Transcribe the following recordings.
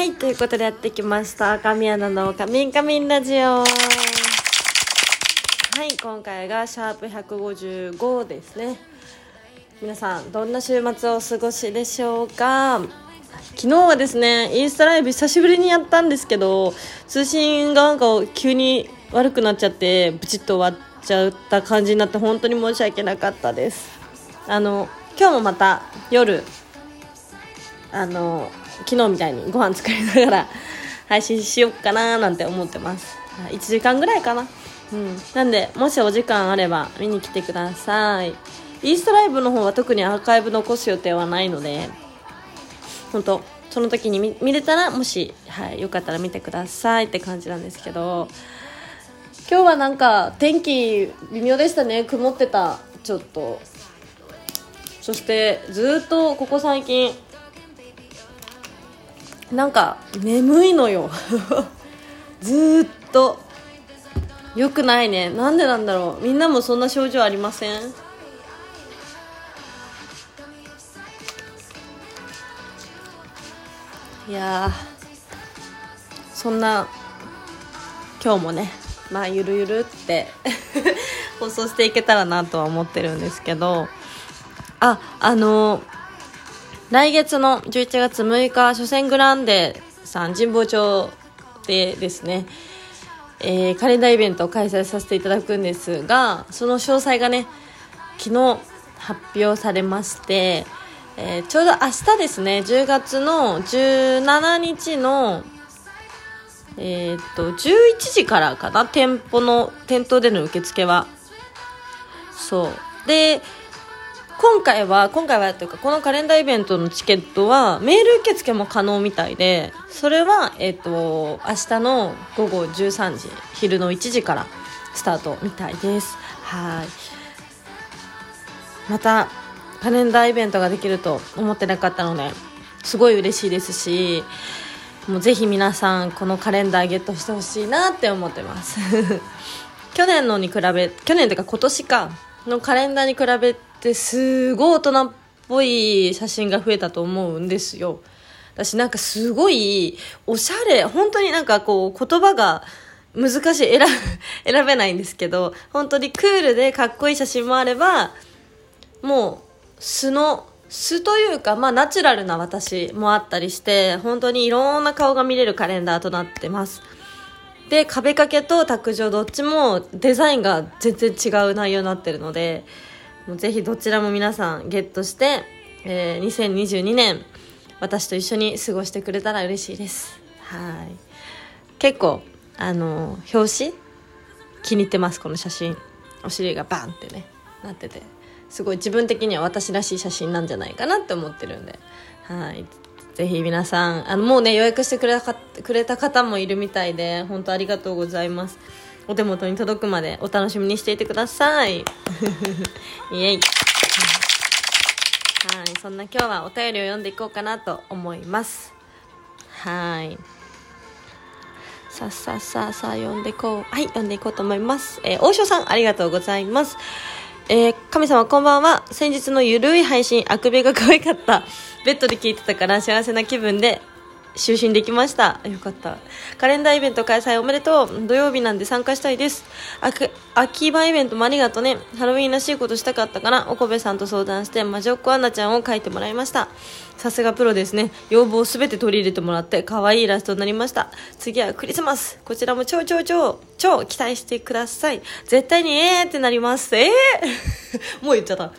はい、ということでやってきました。神アナのカミンカミンラジオ。はい、今回がシャープ155ですね。皆さん、どんな週末をお過ごしでしょうか？昨日はですね、インスタライブ久しぶりにやったんですけど、通信がなんか急に悪くなっちゃって、ブチッと終わっちゃった感じになって、本当に申し訳なかったです。あの、今日もまた夜、あの昨日みたいにご飯作りながら配信しようかななんて思ってます。1時間ぐらいかな。うん。なんでもしお時間あれば見に来てください。インスタライブの方は特にアーカイブ残す予定はないので本当その時に見見れたらもし、はい、よかったら見てくださいって感じなんですけど今日はなんか天気微妙でしたね。曇ってた。ちょっと。そしてずっとここ最近なんか眠いのよ。ずっと。よくないね。なんでなんだろう。みんなもそんな症状ありません？いやそんな今日もねまあゆるゆるって 放送していけたらなとは思ってるんですけど。ああの来月の11月6日初戦グランデさん神保町でですね、えーカレンダーイベントを開催させていただくんですがその詳細がね昨日発表されまして、えーちょうど明日ですね10月の17日のえーっと11時からかな店舗の店頭での受付は。そう。で今回は今回はというかこのカレンダーイベントのチケットはメール受付も可能みたいでそれは、えっと明日の午後13時昼の1時からスタートみたいです。はい。またカレンダーイベントができると思ってなかったのですごい嬉しいですしもうぜひ皆さんこのカレンダーゲットしてほしいなって思ってます。去年のに比べ去年というか今年か。のカレンダーに比べてすごい大人っぽい写真が増えたと思うんですよ。私なんかすごいおしゃれ本当になんかこう言葉が難しい。選べ 選べないんですけど本当にクールでかっこいい写真もあればもう素の素というか、まあ、ナチュラルな私もあったりして本当にいろんな顔が見れるカレンダーとなってます。で壁掛けと卓上どっちもデザインが全然違う内容になってるのでもうぜひどちらも皆さんゲットして、えー2022年私と一緒に過ごしてくれたら嬉しいです。はい。結構あの表紙気に入ってますこの写真。お尻がバンってねなってて。すごい自分的には私らしい写真なんじゃないかなって思ってるんで。はい。ぜひ皆さんあのもうね予約してくれくれた方もいるみたいで本当ありがとうございます。お手元に届くまでお楽しみにしていてください。イエイ。はい。そんな今日はお便りを読んでいこうかなと思います。はい。さあさあさあさあ読んでいこう。はい読んでいこうと思います、えー、大塩さんありがとうございますえー神様こんばんは。先日のゆるい配信あくびが可愛かった。ベッドで聞いてたから幸せな気分で就寝できました。よかった。カレンダーイベント開催おめでとう。土曜日なんで参加したいです。あく秋葉イベントもありがとうね。ハロウィンらしいことしたかったからおこべさんと相談して魔女っ子アンナちゃんを描いてもらいました。さすがプロですね。要望すべて取り入れてもらって可愛いイラストになりました。次はクリスマス。こちらも超超超超期待してください。絶対にえーってなります。えー もう言っちゃった。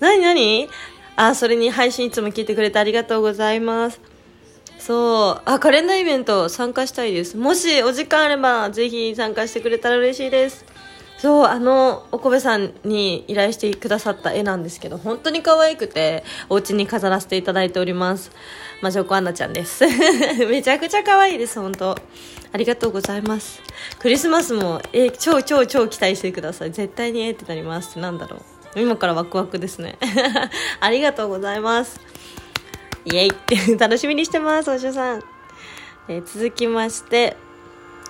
何何？あそれに配信いつも聞いてくれてありがとうございます。そう。あカレンダーイベント参加したいです。もしお時間あればぜひ参加してくれたら嬉しいです。そうあのおこべさんに依頼してくださった絵なんですけど本当に可愛くてお家に飾らせていただいております。魔女子アンナちゃんです。めちゃくちゃ可愛いです本当。ありがとうございます。クリスマスもえ超超超期待してください。絶対にえってなります。なんだろう。今からワクワクですね。ありがとうございます。イエイ 楽しみにしてますお嬢さん、えー続きまして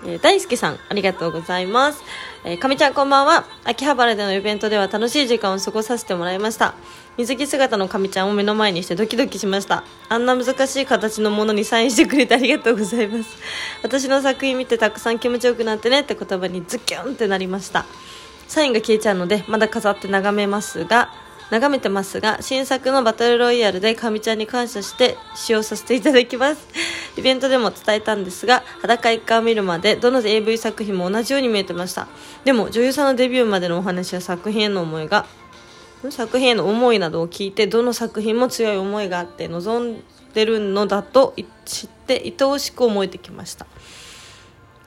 えー、大輔さん、ありがとうございます。えー、かみちゃんこんばんは。秋葉原でのイベントでは楽しい時間を過ごさせてもらいました。水着姿のかみちゃんを目の前にしてドキドキしました。あんな難しい形のものにサインしてくれてありがとうございます。私の作品見てたくさん気持ちよくなってねって言葉にズキュンってなりました。サインが消えちゃうので、まだ飾って眺めますが、眺めてますが、新作のバトルロイヤルでかみちゃんに感謝して使用させていただきます。イベントでも伝えたんですが、裸一回を見るまでどの AV 作品も同じように見えてました。でも女優さんのデビューまでのお話や作品への思いが、作品への思いなどを聞いて、どの作品も強い思いがあって望んでるのだと知って愛おしく思えてきました。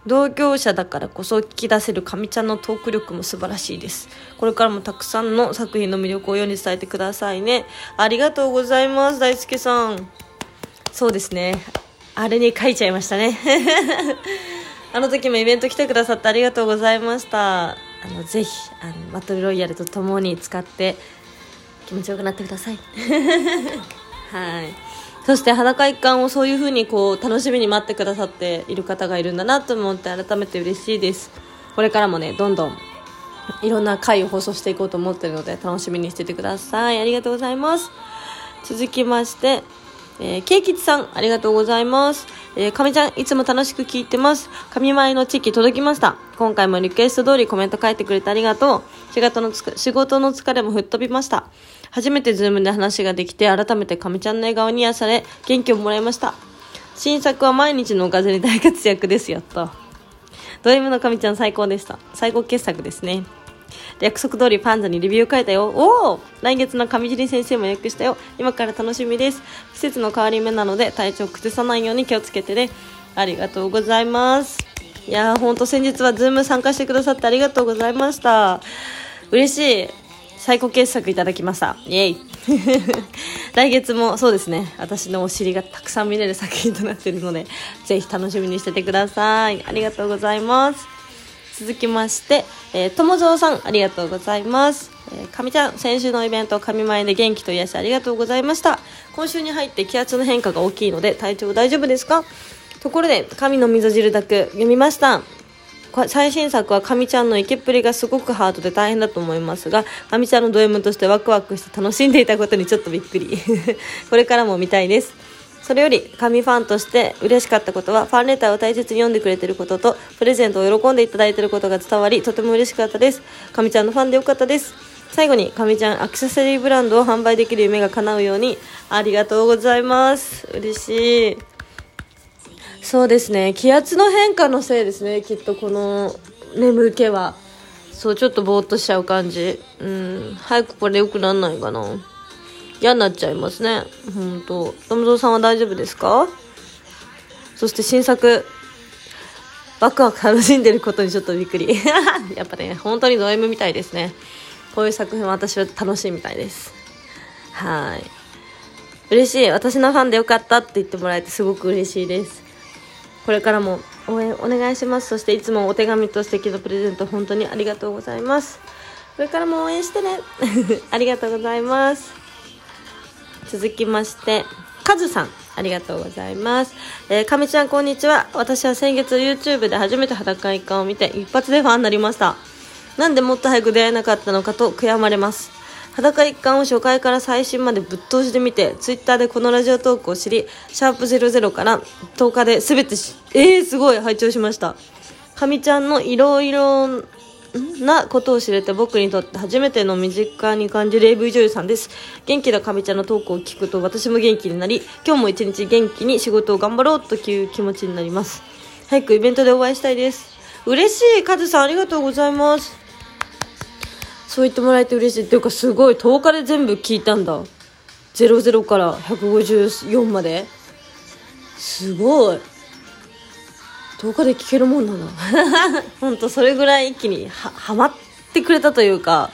同業者だからこそ聞き出せる神ちゃんのトーク力も素晴らしいです。これからもたくさんの作品の魅力を世に伝えてくださいね。ありがとうございます大輔さん。そうですね。あれに書いちゃいましたね。あの時もイベント来てくださってありがとうございました。あのぜひあのバトルロイヤルとともに使って気持ちよくなってください。はい。そして裸一貫をそういう風にこう楽しみに待ってくださっている方がいるんだなと思って改めて嬉しいですこれからもねどんどんいろんな回を放送していこうと思っているので楽しみにしててくださいありがとうございます続きましてえー、ケイキチさん、ありがとうございます。えー、かみちゃん、いつも楽しく聞いてます。神前の地域届きました。今回もリクエスト通りコメント書いてくれてありがとう。仕事の仕事の疲れも吹っ飛びました。初めて Zoom で話ができて、改めてかみちゃんの笑顔に癒され、元気をもらいました。新作は毎日のおかずに大活躍です、やった。ド M のかみちゃん最高でした。最高傑作ですね。約束通りパンダにレビュー書いたよ。おお来月の上尻先生も予約したよ。今から楽しみです。季節の変わり目なので体調崩さないように気をつけてね。ありがとうございます。いやー、ほんと先日は Zoom 参加してくださってありがとうございました。嬉しい。最高傑作いただきました。イェイ。来月もそうですね、私のお尻がたくさん見れる作品となっているので、ぜひ楽しみにしててください。ありがとうございます。続きまして、えー、友蔵さん、ありがとうございます。えー、かみちゃん、先週のイベント、神前で元気と癒しありがとうございました。今週に入って気圧の変化が大きいので、体調大丈夫ですか？ところで、神の溝汁だく読みました。最新作は神ちゃんのイケっぷりがすごくハードで大変だと思いますが、神ちゃんのド M としてワクワクして楽しんでいたことにちょっとびっくり。これからも見たいです。それより、神ファンとして嬉しかったことは、ファンレターを大切に読んでくれてることと、プレゼントを喜んでいただいてることが伝わり、とても嬉しかったです。神ちゃんのファンでよかったです。最後に、神ちゃんアクセサリーブランドを販売できる夢が叶うように、ありがとうございます。嬉しい。そうですね。気圧の変化のせいですね。きっとこの眠気は。そうちょっとぼーっとしちゃう感じ。うん。早くこれ良くなんないかな。嫌になっちゃいますね。本当友蔵さんは大丈夫ですか？そして新作。ワクワク楽しんでることにちょっとびっくり。やっぱね本当にド M みたいですね。こういう作品は私は楽しいみたいです。はい。嬉しい。私のファンでよかったって言ってもらえてすごく嬉しいです。これからも応援お願いしますそしていつもお手紙と素敵なプレゼント本当にありがとうございますこれからも応援してね ありがとうございます続きましてカズさんありがとうございます。えー、かみちゃんこんにちは。私は先月 YouTube で初めて裸一貫を見て一発でファンになりました。なんでもっと早く出会えなかったのかと悔やまれます。裸一貫を初回から最新までぶっ通しで見て、ツイッターでこのラジオトークを知り、シャープ00から10日で全てし、えー、すごい拝聴しました。かみちゃんのいろいろなことを知れて僕にとって初めての身近に感じる AV 女優さんです。元気なかみちゃんのトークを聞くと私も元気になり、今日も一日元気に仕事を頑張ろうという気持ちになります。早くイベントでお会いしたいです。嬉しいカズさんありがとうございます。そう言ってもらえて嬉しい。っていうかすごい10日で全部聞いたんだ。00から154まで。すごい。10日で聞けるもんだな。ほんとそれぐらい一気にはまってくれたというか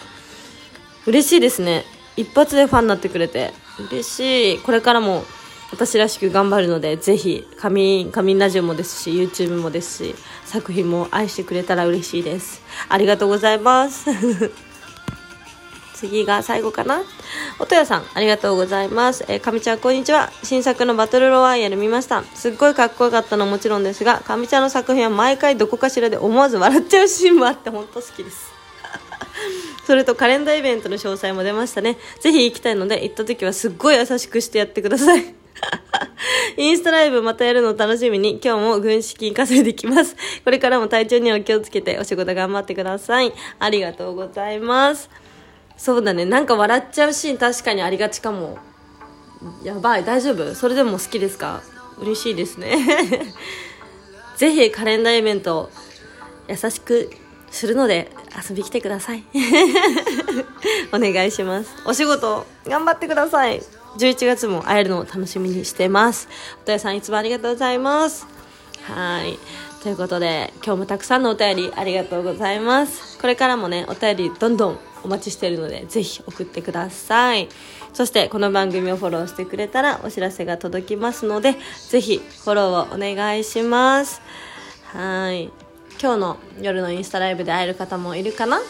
嬉しいですね。一発でファンになってくれて。嬉しい。これからも私らしく頑張るのでぜひ仮眠ラジオもですし YouTube もですし作品も愛してくれたら嬉しいです。ありがとうございます。次が最後かな。音屋さん、ありがとうございます。えー、かみちゃん、こんにちは。新作のバトルロワイヤル見ました。すっごいかっこよかったのはもちろんですが、かみちゃんの作品は毎回どこかしらで思わず笑っちゃうシーンもあって、本当好きです。それとカレンダーイベントの詳細も出ましたね。ぜひ行きたいので、行った時はすっごい優しくしてやってください。インスタライブまたやるのを楽しみに、今日も軍資金稼いできます。これからも体調には気をつけてお仕事頑張ってください。ありがとうございます。そうだね。なんか笑っちゃうシーン確かにありがちかも。やばい。大丈夫？それでも好きですか？嬉しいですね。ぜひカレンダーイベント優しくするので遊び来てください。お願いします。お仕事頑張ってください。11月も会えるのを楽しみにしてます。おとやさんいつもありがとうございます。はい。ということで、今日もたくさんのお便りありがとうございます。これからもね、お便りどんどんお待ちしているので、ぜひ送ってください。そして、この番組をフォローしてくれたらお知らせが届きますので、ぜひフォローをお願いします。はい。今日の夜のインスタライブで会える方もいるかな？は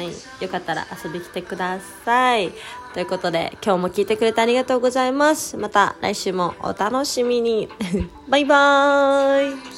い。よかったら遊びに来てください。ということで、今日も聞いてくれてありがとうございます。また来週もお楽しみに。バイバーイ。